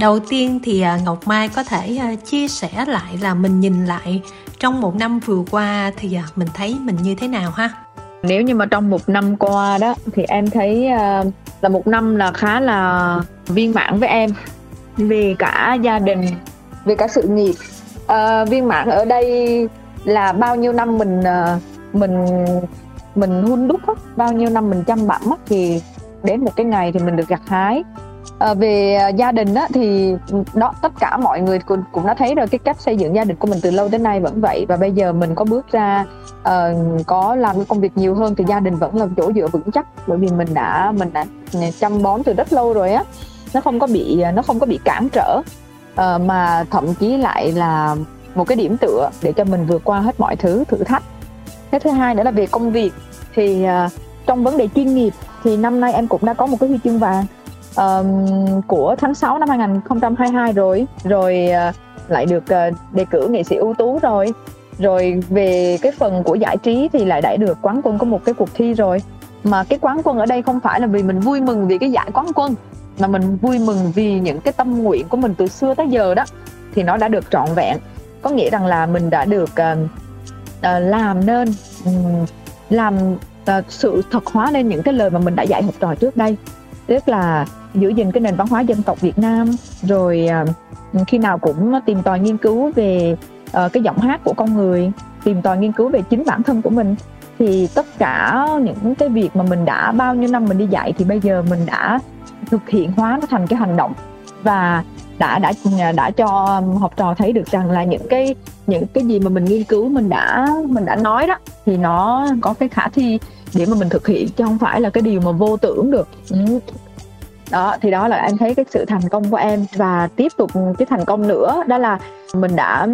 đầu tiên thì à, ngọc mai có thể à, chia sẻ lại là mình nhìn lại trong một năm vừa qua thì à, mình thấy mình như thế nào ha? Nếu như mà trong một năm qua đó thì em thấy là một năm là khá là viên mãn với em. Vì cả gia đình vì cả sự nghiệp. À, viên mãn ở đây là bao nhiêu năm mình mình mình hun đúc bao nhiêu năm mình chăm bẵm thì đến một cái ngày thì mình được gặt hái à, về ờ, gia đình á, thì đó tất cả mọi người cũng, cũng đã thấy rồi cái cách xây dựng gia đình của mình từ lâu đến nay vẫn vậy. Và bây giờ mình có bước ra uh, có làm cái công việc nhiều hơn thì gia đình vẫn là chỗ dựa vững chắc. Bởi vì mình đã mình đã chăm bón từ rất lâu rồi á. Nó không có bị nó không có bị cản trở. Uh, mà thậm chí lại là một cái điểm tựa để cho mình vượt qua hết mọi thứ thử thách. Cái thứ hai nữa là về công việc. Thì uh, trong vấn đề chuyên nghiệp thì năm nay em cũng đã có một cái huy chương vàng um, của tháng 6 năm 2022 rồi. Rồi uh, lại được uh, đề cử nghệ sĩ ưu tú rồi. Rồi về cái phần của giải trí thì lại đã được quán quân của một cái cuộc thi rồi. Mà cái quán quân ở đây không phải là vì mình vui mừng vì cái giải quán quân mà mình vui mừng vì những cái tâm nguyện của mình từ xưa tới giờ đó thì nó đã được trọn vẹn. Có nghĩa rằng là mình đã được uh, uh, làm nên um, làm uh, sự thật hóa lên những cái lời mà mình đã dạy học trò trước đây tức là giữ gìn cái nền văn hóa dân tộc Việt Nam. Rồi à, khi nào cũng tìm tòi nghiên cứu về uh, cái giọng hát của con người tìm tòi nghiên cứu về chính bản thân của mình. Thì tất cả những cái việc mà mình đã bao nhiêu năm mình đi dạy thì bây giờ mình đã thực hiện hóa nó thành cái hành động. Và đã đã đã cho học trò thấy được rằng là những cái những cái gì mà mình nghiên cứu mình đã mình đã nói đó thì nó có cái khả thi để mà mình thực hiện chứ không phải là cái điều mà vô tưởng được. Ừ. đó thì đó là em thấy cái sự thành công của em. Và tiếp tục cái thành công nữa đó là mình đã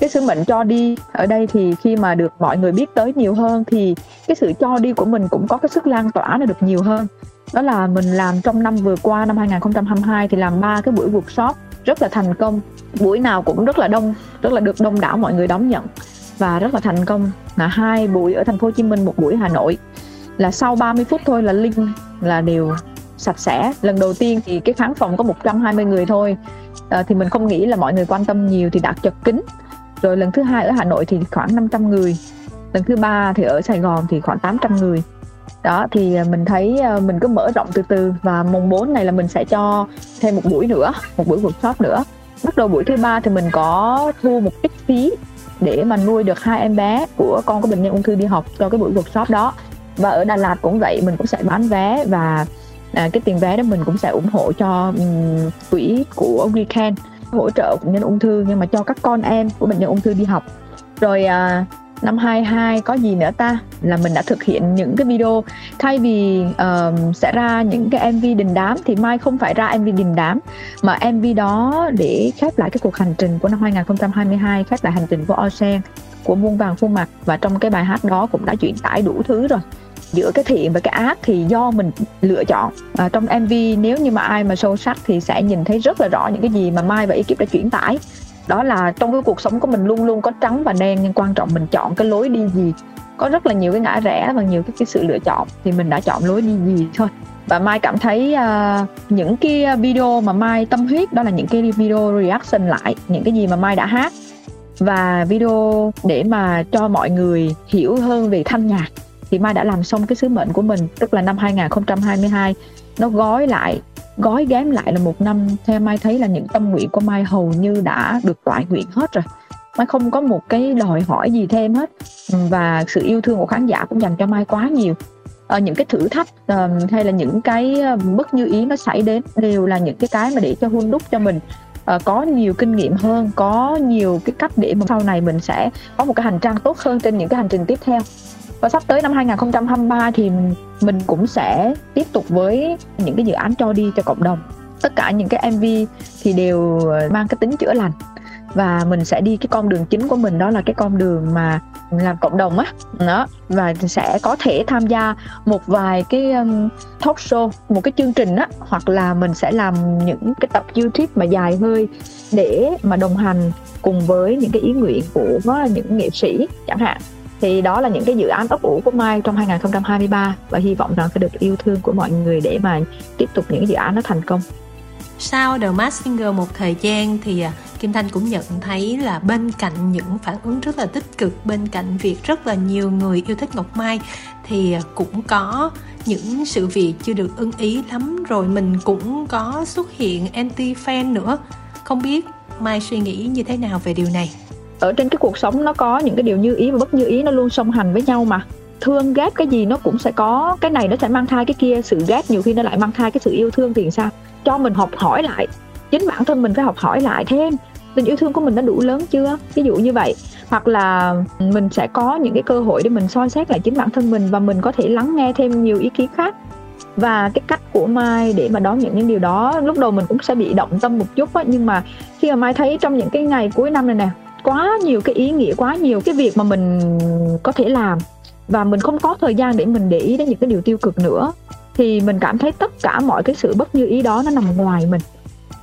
cái sứ mệnh cho đi. Ở đây thì khi mà được mọi người biết tới nhiều hơn thì cái sự cho đi của mình cũng có cái sức lan tỏa nó được nhiều hơn. Đó là mình làm trong năm vừa qua năm 2022 thì làm ba cái buổi workshop rất là thành công. Buổi nào cũng rất là đông rất là được đông đảo mọi người đón nhận và rất là thành công. Là hai buổi ở thành phố Hồ Chí Minh một buổi Hà Nội. Là sau 30 phút thôi là link là đều sạch sẽ. Lần đầu tiên thì cái khán phòng có 120 người thôi. À, thì mình không nghĩ là mọi người quan tâm nhiều thì đạt chật kín. Rồi lần thứ hai ở Hà Nội thì khoảng 500 người. Lần thứ ba thì ở Sài Gòn thì khoảng 800 người. Đó thì à, mình thấy à, mình cứ mở rộng từ từ. Và mùng 4 này là mình sẽ cho thêm một buổi nữa một buổi workshop nữa. Bắt đầu buổi thứ ba thì mình có thu một ít phí để mà nuôi được hai em bé của con của bệnh nhân ung thư đi học cho cái buổi workshop đó. Và ở Đà Lạt cũng vậy mình cũng sẽ bán vé và à, cái tiền vé đó mình cũng sẽ ủng hộ cho um, quỹ của Weekend hỗ trợ bệnh nhân ung thư nhưng mà cho các con em của bệnh nhân ung thư đi học. Rồi à, năm 22 có gì nữa ta? Là mình đã thực hiện những cái video. Thay vì um, sẽ ra những cái MV đình đám thì mai không phải ra MV đình đám. Mà MV đó để khép lại cái cuộc hành trình của năm 2022 khép lại hành trình của Ocean của muôn vàng khuôn mặt. Và trong cái bài hát đó cũng đã chuyển tải đủ thứ rồi. Giữa cái thiện và cái ác thì do mình lựa chọn. À, trong MV nếu như mà ai mà sâu sắc thì sẽ nhìn thấy rất là rõ những cái gì mà Mai và ekip đã chuyển tải đó là trong cái cuộc sống của mình luôn luôn có trắng và đen nhưng quan trọng mình chọn cái lối đi gì. Có rất là nhiều cái ngã rẽ và nhiều cái, cái sự lựa chọn thì mình đã chọn lối đi gì thôi. Và mai cảm thấy uh, những cái video mà mai tâm huyết đó là những cái video reaction lại những cái gì mà mai đã hát. Và video để mà cho mọi người hiểu hơn về thanh nhạc thì mai đã làm xong cái sứ mệnh của mình tức là năm 2022 nó gói lại gói ghém lại là một năm theo mai thấy là những tâm nguyện của mai hầu như đã được toại nguyện hết rồi. Mai không có một cái đòi hỏi gì thêm hết. Ừ, và sự yêu thương của khán giả cũng dành cho mai quá nhiều. À, những cái thử thách à, hay là những cái ờ, bất như ý nó xảy đến đều là những cái cái mà để cho hun đúc cho mình. À, có nhiều kinh nghiệm hơn có nhiều cái cách để mà sau này mình sẽ có một cái hành trang tốt hơn trên những cái hành trình tiếp theo và sắp tới năm 2023 thì mình cũng sẽ tiếp tục với những cái dự án cho đi cho cộng đồng. Tất cả những cái MV thì đều mang cái tính chữa lành. Và mình sẽ đi cái con đường chính của mình đó là cái con đường mà làm cộng đồng á. Đó và sẽ có thể tham gia một vài cái um, talk show một cái chương trình á hoặc là mình sẽ làm những cái tập YouTube mà dài hơi để mà đồng hành cùng với những cái ý nguyện của những nghệ sĩ chẳng hạn thì đó là những cái dự án ấp ủ của Mai trong 2023 và hy vọng rằng sẽ được yêu thương của mọi người để mà tiếp tục những dự án nó thành công. Sau The Mask Singer một thời gian thì à, Kim Thanh cũng nhận thấy là bên cạnh những phản ứng rất là tích cực, bên cạnh việc rất là nhiều người yêu thích Ngọc Mai thì à, cũng có những sự việc chưa được ưng ý lắm. Rồi mình cũng có xuất hiện anti fan nữa. Không biết Mai suy nghĩ như thế nào về điều này? Ở trên cái cuộc sống nó có những cái điều như ý và bất như ý, nó luôn song hành với nhau mà. Thương ghét cái gì nó cũng sẽ có, cái này nó sẽ mang thai cái kia, sự ghét nhiều khi nó lại mang thai cái sự yêu thương thì sao? Cho mình học hỏi lại. Chính bản thân mình phải học hỏi lại thêm. Tình yêu thương của mình đã đủ lớn chưa? Ví dụ như vậy. Hoặc là mình sẽ có những cái cơ hội để mình soi xét lại chính bản thân mình và mình có thể lắng nghe thêm nhiều ý kiến khác. Và cái cách của mai để mà đón nhận những điều đó, lúc đầu mình cũng sẽ bị động tâm một chút á, nhưng mà khi mà mai thấy trong những cái ngày cuối năm này nè quá nhiều cái ý nghĩa, quá nhiều cái việc mà mình có thể làm và mình không có thời gian để mình để ý đến những cái điều tiêu cực nữa, thì mình cảm thấy tất cả mọi cái sự bất như ý đó nó nằm ngoài mình.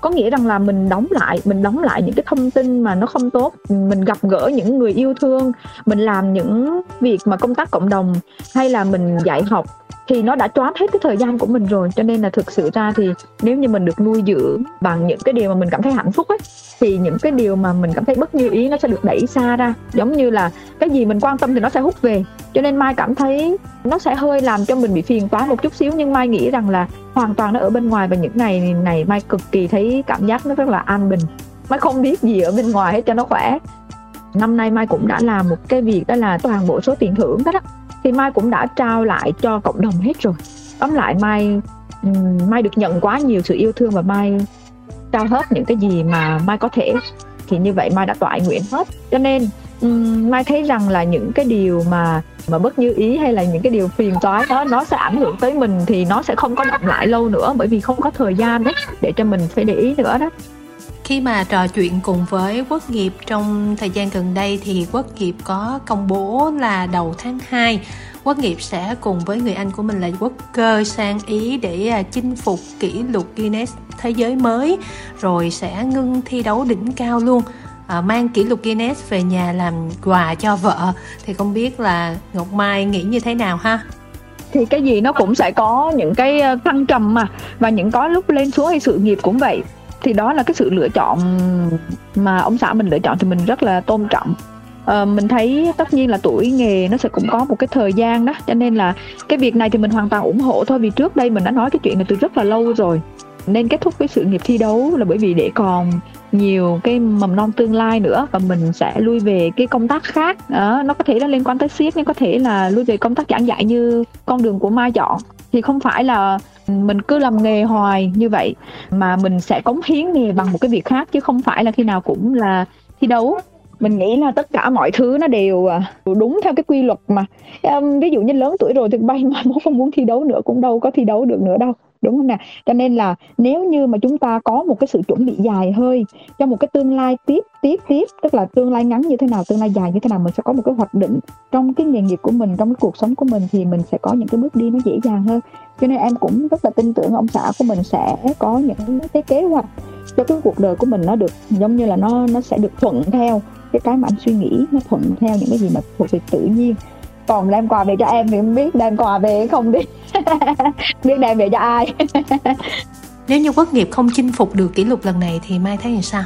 Có nghĩa rằng là mình đóng lại, mình đóng lại những cái thông tin mà nó không tốt, mình gặp gỡ những người yêu thương, mình làm những việc mà công tác cộng đồng, hay là mình dạy học thì nó đã choán hết cái thời gian của mình rồi. Cho nên là thực sự ra thì nếu như mình được nuôi dưỡng bằng những cái điều mà mình cảm thấy hạnh phúc ấy thì những cái điều mà mình cảm thấy bất như ý nó sẽ được đẩy xa ra. Giống như là cái gì mình quan tâm thì nó sẽ hút về. Cho nên mai cảm thấy nó sẽ hơi làm cho mình bị phiền toái một chút xíu nhưng mai nghĩ rằng là hoàn toàn nó ở bên ngoài và những ngày này mai cực kỳ thấy cảm giác nó rất là an bình. Mai không biết gì ở bên ngoài hết cho nó khỏe. Năm nay mai cũng đã làm một cái việc đó là toàn bộ số tiền thưởng đó, đó thì mai cũng đã trao lại cho cộng đồng hết rồi. Tóm lại mai mai được nhận quá nhiều sự yêu thương và mai trao hết những cái gì mà mai có thể. Thì như vậy mai đã toại nguyện hết. Cho nên mai thấy rằng là những cái điều mà mà bất như ý hay là những cái điều phiền toái đó, nó sẽ ảnh hưởng tới mình thì nó sẽ không có động lại lâu nữa bởi vì không có thời gian đấy để cho mình phải để ý nữa đó khi mà trò chuyện cùng với Quốc nghiệp trong thời gian gần đây thì Quốc nghiệp có công bố là đầu tháng 2 Quốc nghiệp sẽ cùng với người anh của mình là Quốc cơ sang Ý để à, chinh phục kỷ lục Guinness thế giới mới rồi sẽ ngưng thi đấu đỉnh cao luôn à, mang kỷ lục Guinness về nhà làm quà cho vợ thì không biết là Ngọc Mai nghĩ như thế nào ha? thì cái gì nó cũng sẽ có những cái ờ, thăng trầm mà và những có lúc lên xuống hay sự nghiệp cũng vậy thì đó là cái sự lựa chọn mà ông xã mình lựa chọn thì mình rất là tôn trọng. Uh, mình thấy tất nhiên là tuổi nghề nó sẽ cũng có một cái thời gian đó cho nên là cái việc này thì mình hoàn toàn ủng hộ thôi vì trước đây mình đã nói cái chuyện này từ rất là lâu rồi. Nên kết thúc với sự nghiệp thi đấu là bởi vì để còn nhiều cái mầm non tương lai nữa và mình sẽ lui về cái công tác khác. À, nó có thể là liên quan tới siết nhưng có thể là lui về công tác giảng dạy như con đường của mai chọn thì không phải là mình cứ làm nghề hoài như vậy, mà mình sẽ cống hiến nghề bằng một cái việc khác, chứ không phải là khi nào cũng là thi đấu mình nghĩ là tất cả mọi thứ nó đều à, đúng theo cái quy luật mà. Um, ví dụ như lớn tuổi rồi thì bay mà muốn không muốn thi đấu nữa cũng đâu có thi đấu được nữa đâu đúng không nè? Cho nên là nếu như mà chúng ta có một cái sự chuẩn bị dài hơi cho một cái tương lai tiếp tiếp tiếp tức là tương lai ngắn như thế nào tương lai dài như thế nào mình sẽ có một cái hoạch định trong cái nghề nghiệp của mình trong cái cuộc sống của mình thì mình sẽ có những cái bước đi nó dễ dàng hơn. Cho nên em cũng rất là tin tưởng ông xã của mình sẽ có những cái kế hoạch cho cái cuộc đời của mình nó được giống như là nó nó sẽ được thuận theo cái cái mà anh suy nghĩ nó thuận theo những cái gì mà thuộc về tự nhiên. Còn đem quà về cho em thì không biết đem quà về không đi. Biết đem về cho ai. Nếu như quốc nghiệp không chinh phục được kỷ lục lần này thì mai thấy như sao?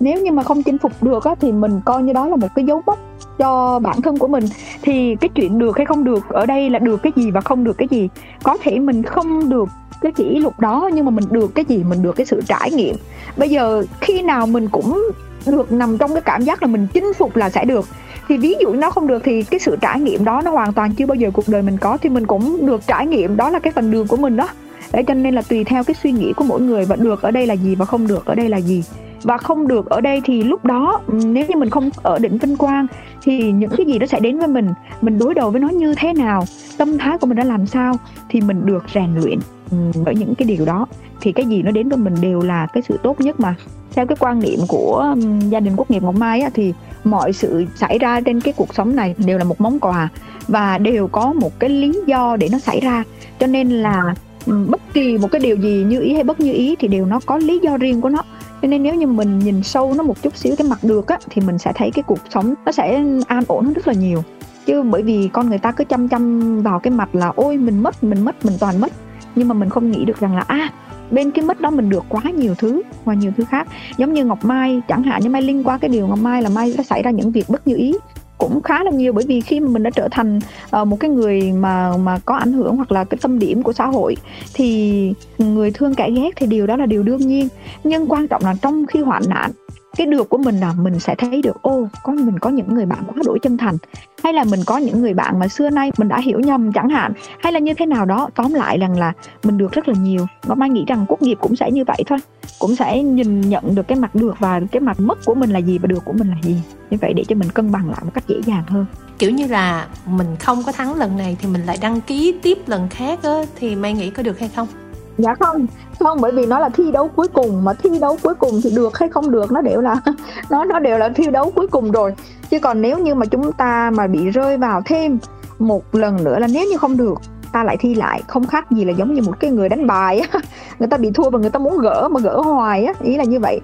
Nếu như mà không chinh phục được á, thì mình coi như đó là một cái dấu mốc cho bản thân của mình. Thì cái chuyện được hay không được ở đây là được cái gì và không được cái gì? Có thể mình không được cái kỷ lục đó nhưng mà mình được cái gì? Mình được cái sự trải nghiệm. Bây giờ khi nào mình cũng được nằm trong cái cảm giác là mình chinh phục là sẽ được. Thì ví dụ nó không được thì cái sự trải nghiệm đó nó hoàn toàn chưa bao giờ cuộc đời mình có, thì mình cũng được trải nghiệm đó là cái phần đường của mình đó. Để cho nên là tùy theo cái suy nghĩ của mỗi người và được ở đây là gì và không được ở đây là gì. Và không được ở đây thì lúc đó ừ, nếu như mình không ở đỉnh vinh quang thì những cái gì nó sẽ đến với mình mình đối đầu với nó như thế nào, tâm thái của mình đã làm sao thì mình được rèn luyện. Ừ, bởi những cái điều đó. Thì cái gì nó đến với mình đều là cái sự tốt nhất mà. Theo cái quan niệm của gia đình quốc nghiệp ngọc mai á, thì mọi sự xảy ra trên cái cuộc sống này đều là một món quà và đều có một cái lý do để nó xảy ra. Cho nên là bất kỳ một cái điều gì như ý hay bất như ý thì đều nó có lý do riêng của nó. Cho nên nếu như mình nhìn sâu nó một chút xíu cái mặt được á thì mình sẽ thấy cái cuộc sống nó sẽ an ổn hơn rất là nhiều. Chứ bởi vì con người ta cứ chăm chăm vào cái mặt là ôi mình mất mình mất mình toàn mất nhưng mà mình không nghĩ được rằng là à bên cái mất đó mình được quá nhiều thứ và nhiều thứ khác. Giống như ngọc mai chẳng hạn như mai linh qua cái điều ngọc mai là mai đã xảy ra những việc bất như ý. Cũng khá là nhiều bởi vì khi mà mình đã trở thành uh, một cái người mà mà có ảnh hưởng hoặc là cái tâm điểm của xã hội thì người thương kẻ ghét thì điều đó là điều đương nhiên. Nhưng quan trọng là trong khi hoạn nạn cái được của mình là mình sẽ thấy được, ô, có mình có những người bạn quá đổi chân thành. Hay là mình có những người bạn mà xưa nay mình đã hiểu nhầm chẳng hạn. Hay là như thế nào đó, tóm lại rằng là mình được rất là nhiều. Và mai nghĩ rằng quốc nghiệp cũng sẽ như vậy thôi. Cũng sẽ nhìn nhận được cái mặt được và cái mặt mất của mình là gì và được của mình là gì. Như vậy để cho mình cân bằng lại một cách dễ dàng hơn. Kiểu như là mình không có thắng lần này thì mình lại đăng ký tiếp lần khác á, thì mai nghĩ có được hay không? Dạ không không bởi vì nó là thi đấu cuối cùng mà thi đấu cuối cùng thì được hay không được nó đều là nó nó đều là thi đấu cuối cùng rồi. Chứ còn nếu như mà chúng ta mà bị rơi vào thêm một lần nữa là nếu như không được ta lại thi lại không khác gì là giống như một cái người đánh bài á. Người ta bị thua và người ta muốn gỡ mà gỡ hoài á ý là như vậy.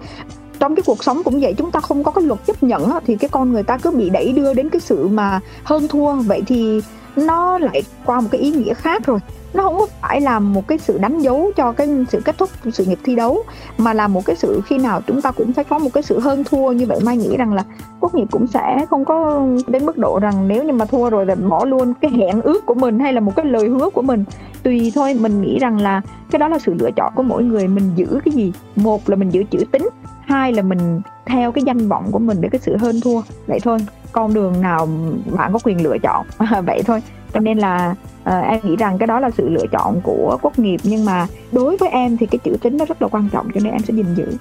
Trong cái cuộc sống cũng vậy chúng ta không có cái luật chấp nhận á, thì cái con người ta cứ bị đẩy đưa đến cái sự mà hơn thua. Vậy thì nó lại qua một cái ý nghĩa khác rồi nó không có phải là một cái sự đánh dấu cho cái sự kết thúc sự nghiệp thi đấu, mà là một cái sự khi nào chúng ta cũng phải có một cái sự hơn thua. Như vậy mai nghĩ rằng là quốc nghiệp cũng sẽ không có đến mức độ rằng nếu như mà thua rồi là bỏ luôn cái hẹn ước của mình hay là một cái lời hứa của mình. Tùy thôi, mình nghĩ rằng là cái đó là sự lựa chọn của mỗi người. Mình giữ cái gì? Một là mình giữ chữ tính, hai là mình theo cái danh vọng của mình để cái sự hơn thua. Vậy thôi, con đường nào bạn có quyền lựa chọn? Vậy thôi cho nên là uh, em nghĩ rằng cái đó là sự lựa chọn của quốc nghiệp. Nhưng mà đối với em thì cái chữ tính nó rất là quan trọng cho nên em sẽ gìn giữ.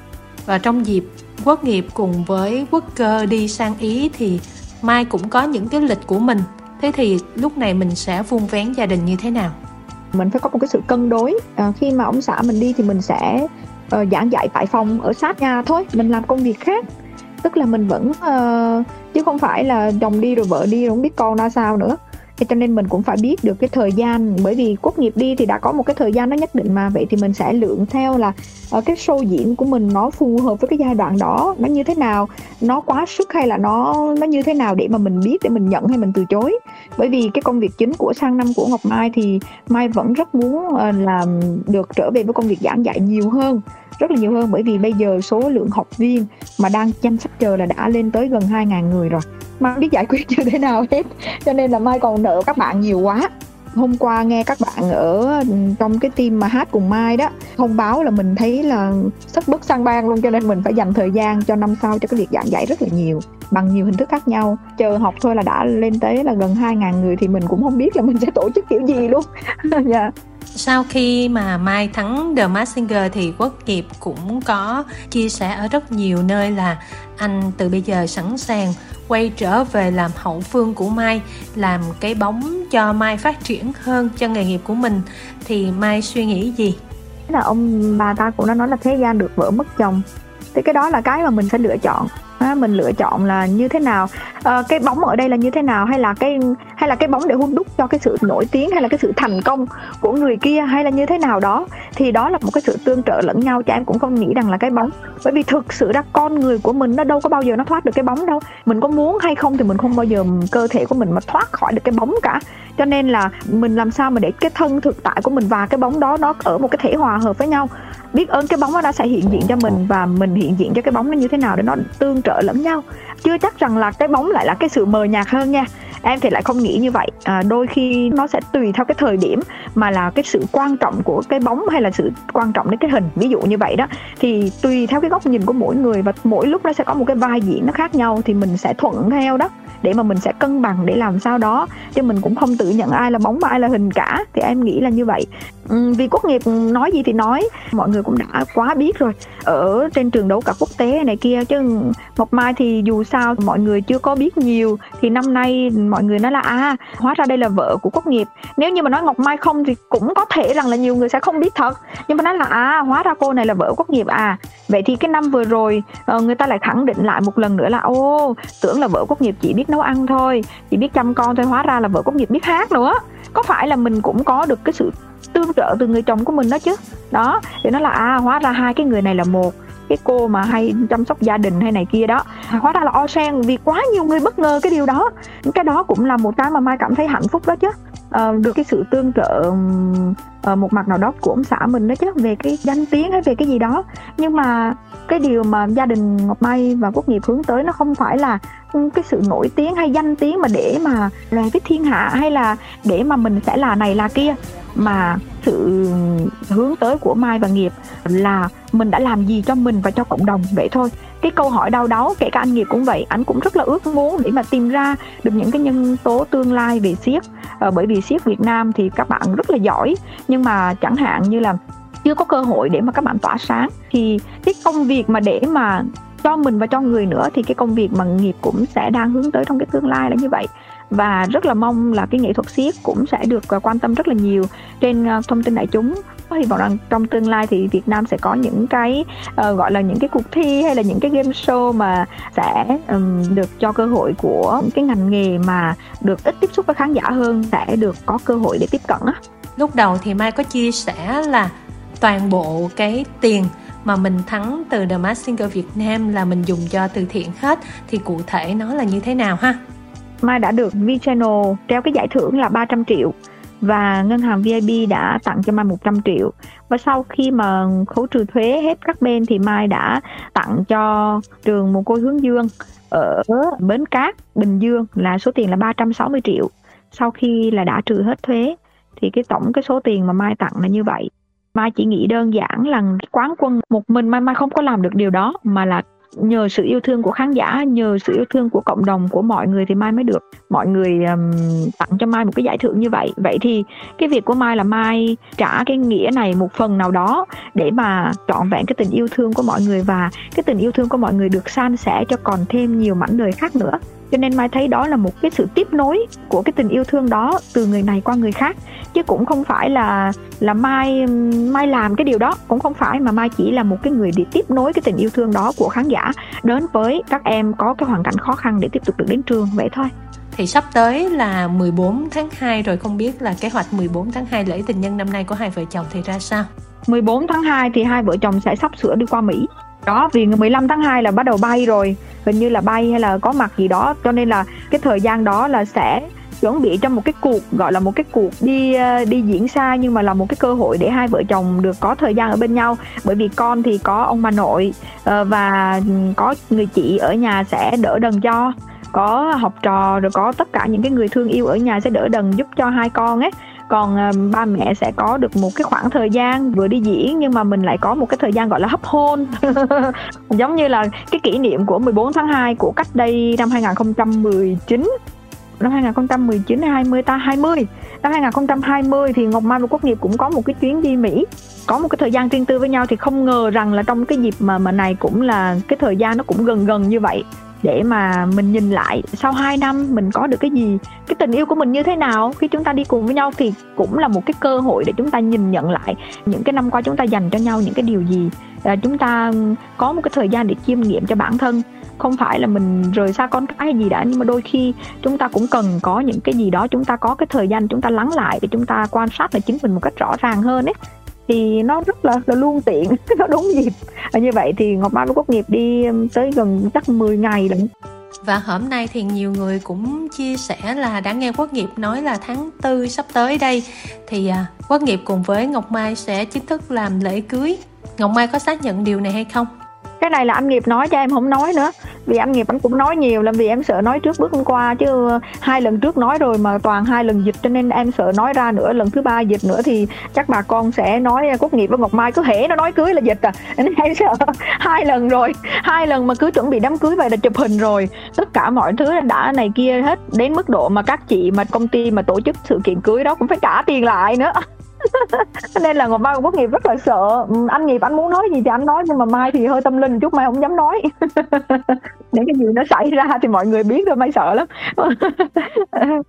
Và trong dịp quốc nghiệp cùng với quốc cơ đi sang ý thì mai cũng có những cái lịch của mình. Thế thì lúc này mình sẽ vuông vén gia đình như thế nào? Mình phải có một cái sự cân đối. À, khi mà ông xã mình đi thì mình sẽ uh, giảng dạy tại phòng ở sát nhà thôi. Mình làm công việc khác. Tức là mình vẫn uh, chứ không phải là chồng đi rồi vợ đi rồi không biết con ra sao nữa thế cho nên mình cũng phải biết được cái thời gian, bởi vì quốc nghiệp đi thì đã có một cái thời gian nó nhất định mà. Vậy thì mình sẽ lượng theo là ở cái show diễn của mình nó phù hợp với cái giai đoạn đó, nó như thế nào, nó quá sức hay là nó nó như thế nào để mà mình biết, để mình nhận hay mình từ chối. Bởi vì cái công việc chính của sang năm của ngọc mai thì mai vẫn rất muốn ờ, làm được, trở về với công việc giảng dạy nhiều hơn rất là nhiều hơn bởi vì bây giờ số lượng học viên mà đang chăm sách chờ là đã lên tới gần 2.000 người rồi. Mai biết giải quyết như thế nào hết, cho nên là mai còn nợ các bạn nhiều quá. Hôm qua nghe các bạn ở trong cái team mà hát cùng mai đó, thông báo là mình thấy là sắp bức sang bang luôn, cho nên mình phải dành thời gian cho năm sau cho cái việc giảng dạy rất là nhiều, bằng nhiều hình thức khác nhau. Chờ học thôi là đã lên tới là gần 2.000 người thì mình cũng không biết là mình sẽ tổ chức kiểu gì luôn. Yeah. Dạ. Sau khi mà Mai thắng The Mask Singer thì Quốc Kiệp cũng có chia sẻ ở rất nhiều nơi là anh từ bây giờ sẵn sàng quay trở về làm hậu phương của Mai, làm cái bóng cho Mai phát triển hơn cho nghề nghiệp của mình thì Mai suy nghĩ gì? Là ông bà ta cũng đã nói là thế gian được vợ mất chồng. Thì cái đó là cái mà mình phải lựa chọn mình lựa chọn là như thế nào? À, cái bóng ở đây là như thế nào? Hay là cái hay là cái bóng để hun đúc cho cái sự nổi tiếng hay là cái sự thành công của người kia hay là như thế nào đó? Thì đó là một cái sự tương trợ lẫn nhau cho em cũng không nghĩ rằng là cái bóng. Bởi vì thực sự ra con người của mình nó đâu có bao giờ nó thoát được cái bóng đâu. Mình có muốn hay không thì mình không bao giờ cơ thể của mình mà thoát khỏi được cái bóng cả cho nên là mình làm sao mà để cái thân thực tại của mình và cái bóng đó nó ở một cái thể hòa hợp với nhau. Biết ơn cái bóng nó đã sẽ hiện diện cho mình và mình hiện diện cho cái bóng nó như thế nào để nó tương trợ lẫn nhau. Chưa chắc rằng là cái bóng lại là cái sự mờ nhạt hơn nha em thì lại không nghĩ như vậy. À, đôi khi nó sẽ tùy theo cái thời điểm mà là cái sự quan trọng của cái bóng hay là sự quan trọng đến cái hình. Ví dụ như vậy đó. Thì tùy theo cái góc nhìn của mỗi người và mỗi lúc nó sẽ có một cái vai diễn nó khác nhau thì mình sẽ thuận theo đó. Để mà mình sẽ cân bằng để làm sao đó. Chứ mình cũng không tự nhận ai là bóng và ai là hình cả. Thì em nghĩ là như vậy. Ừ, vì quốc nghiệp nói gì thì nói. Mọi người cũng đã quá biết rồi. Ở trên trường đấu cả quốc tế này kia, chứ ngọc mai thì dù sao mọi người chưa có biết nhiều. Thì năm nay mọi người nói là à hóa ra đây là vợ của quốc nghiệp. Nếu như mà nói ngọc mai không thì cũng có thể rằng là nhiều người sẽ không biết thật. Nhưng mà nói là à hóa ra cô này là vợ quốc nghiệp à. Vậy thì cái năm vừa rồi ờ, người ta lại khẳng định lại một lần nữa là, ô, tưởng là vợ quốc nghiệp chỉ biết nấu ăn thôi, chỉ biết chăm con thôi, hóa ra là vợ quốc nghiệp biết hát nữa. Có phải là mình cũng có được cái sự tương trợ từ người chồng của mình đó chứ. Đó thì nó là à hóa ra hai cái người này là một cái cô mà hay chăm sóc gia đình hay này kia đó. Hóa ra là o sen vì quá nhiều người bất ngờ cái điều đó. Cái đó cũng là một cái mà mai cảm thấy hạnh phúc đó chứ. Uh, được cái sự tương trợ uh, một mặt nào đó của ông xã mình đó chứ về cái danh tiếng hay về cái gì đó. Nhưng mà cái điều mà gia đình Ngọc Mai và Quốc nghiệp hướng tới nó không phải là cái sự nổi tiếng hay danh tiếng mà để mà là cái thiên hạ hay là để mà mình sẽ là này là kia mà sự hướng tới của Mai và Nghiệp là mình đã làm gì cho mình và cho cộng đồng vậy thôi. Cái câu hỏi đau đáu kể cả anh Nghiệp cũng vậy anh cũng rất là ước muốn để mà tìm ra được những cái nhân tố tương lai về siếc. À, bởi vì siếc Việt Nam thì các bạn rất là giỏi nhưng mà chẳng hạn như là chưa có cơ hội để mà các bạn tỏa sáng thì cái công việc mà để mà cho mình và cho người nữa thì cái công việc mà nghiệp cũng sẽ đang hướng tới trong cái tương lai là như vậy và rất là mong là cái nghệ thuật siết cũng sẽ được à, quan tâm rất là nhiều trên à, thông tin đại chúng hy vọng rằng trong tương lai thì Việt Nam sẽ có những cái uh, gọi là những cái cuộc thi hay là những cái game show mà sẽ um, được cho cơ hội của cái ngành nghề mà được ít tiếp xúc với khán giả hơn sẽ được có cơ hội để tiếp cận á. Lúc đầu thì Mai có chia sẻ là toàn bộ cái tiền mà mình thắng từ The Mask Singer Việt Nam là mình dùng cho từ thiện hết thì cụ thể nó là như thế nào ha? Mai đã được V-Channel treo cái giải thưởng là 300 triệu và ngân hàng VIB đã tặng cho Mai 100 triệu. Và sau khi mà khấu trừ thuế hết các bên thì Mai đã tặng cho trường mồ côi hướng dương ở Bến Cát, Bình Dương là số tiền là 360 triệu. Sau khi là đã trừ hết thuế thì cái tổng cái số tiền mà Mai tặng là như vậy. Mai chỉ nghĩ đơn giản là quán quân một mình. Mai Mai không có làm được điều đó mà là nhờ sự yêu thương của khán giả nhờ sự yêu thương của cộng đồng của mọi người thì mai mới được. Mọi người um, tặng cho mai một cái giải thưởng như vậy. Vậy thì cái việc của mai là mai trả cái nghĩa này một phần nào đó để mà trọn vẹn cái tình yêu thương của mọi người và cái tình yêu thương của mọi người được san sẻ cho còn thêm nhiều mảnh đời khác nữa cho nên mai thấy đó là một cái sự tiếp nối của cái tình yêu thương đó từ người này qua người khác. Chứ cũng không phải là là mai mai làm cái điều đó. Cũng không phải mà mai chỉ là một cái người để tiếp nối cái tình yêu thương đó của khán giả đến với các em có cái hoàn cảnh khó khăn để tiếp tục được đến trường vậy thôi. Thì sắp tới là 14 tháng 2 rồi không biết là kế hoạch 14 tháng 2 lễ tình nhân năm nay của hai vợ chồng thì ra sao? 14 tháng 2 thì hai vợ chồng sẽ sắp sửa đi qua Mỹ đó, vì ngày 15 tháng 2 là bắt đầu bay rồi. Hình như là bay hay là có mặt gì đó. Cho nên là cái thời gian đó là sẽ chuẩn bị cho một cái cuộc, gọi là một cái cuộc đi ờ, đi diễn xa nhưng mà là một cái cơ hội để hai vợ chồng được có thời gian ở bên nhau. Bởi vì con thì có ông bà nội ờ, và có người chị ở nhà sẽ đỡ đần cho. Có học trò, rồi có tất cả những cái người thương yêu ở nhà sẽ đỡ đần giúp cho hai con ấy còn uh, ba mẹ sẽ có được một cái khoảng thời gian vừa đi diễn nhưng mà mình lại có một cái thời gian gọi là hấp hôn. Giống như là cái kỷ niệm của 14 tháng 2 của cách đây năm 2019 năm 2019 hay 20 ta 20 năm 2020 thì Ngọc Mai và Quốc Nghiệp cũng có một cái chuyến đi Mỹ. Có một cái thời gian riêng tư với nhau thì không ngờ rằng là trong cái dịp mà mà này cũng là cái thời gian nó cũng gần gần như vậy để mà mình nhìn lại sau 2 năm mình có được cái gì cái tình yêu của mình như thế nào. Khi chúng ta đi cùng với nhau thì cũng là một cái cơ hội để chúng ta nhìn nhận lại những cái năm qua chúng ta dành cho nhau những cái điều gì. À, chúng ta có một cái thời gian để chiêm nghiệm cho bản thân. Không phải là mình rời xa con cái hay gì đã nhưng mà đôi khi chúng ta cũng cần có những cái gì đó chúng ta có cái thời gian chúng ta lắng lại để chúng ta quan sát lại chính mình một cách rõ ràng hơn ấy thì nó rất là, là luôn tiện nó đúng dịp và như vậy thì ngọc mai với quốc nghiệp đi um, tới gần chắc 10 ngày lận và hôm nay thì nhiều người cũng chia sẻ là đã nghe Quốc nghiệp nói là tháng tư sắp tới đây thì à, Quốc nghiệp cùng với Ngọc Mai sẽ chính thức làm lễ cưới. Ngọc Mai có xác nhận điều này hay không? cái này là anh nghiệp nói cho em không nói nữa vì anh nghiệp anh cũng nói nhiều làm vì em sợ nói trước bước hôm qua, chứ hai lần trước nói rồi mà toàn hai lần dịch cho nên em sợ nói ra nữa. Lần thứ ba dịch nữa thì chắc bà con sẽ nói à, quốc nghiệp với ngọc mai cứ hễ nó nói cưới là dịch à. Nên em sợ hai lần rồi, hai lần mà cứ chuẩn bị đám cưới vậy là chụp hình rồi. Tất cả mọi thứ đã này kia hết, đến mức độ mà các chị mà công ty mà tổ chức sự kiện cưới đó cũng phải trả tiền lại nữa. nên là ngọc mai quốc nghiệp rất là sợ. Ừ, anh nghiệp anh muốn nói gì thì anh nói, nhưng mà mai thì hơi tâm linh chút, mai không dám nói. Để cái gì nó xảy ra thì mọi người biết rồi mai sợ lắm.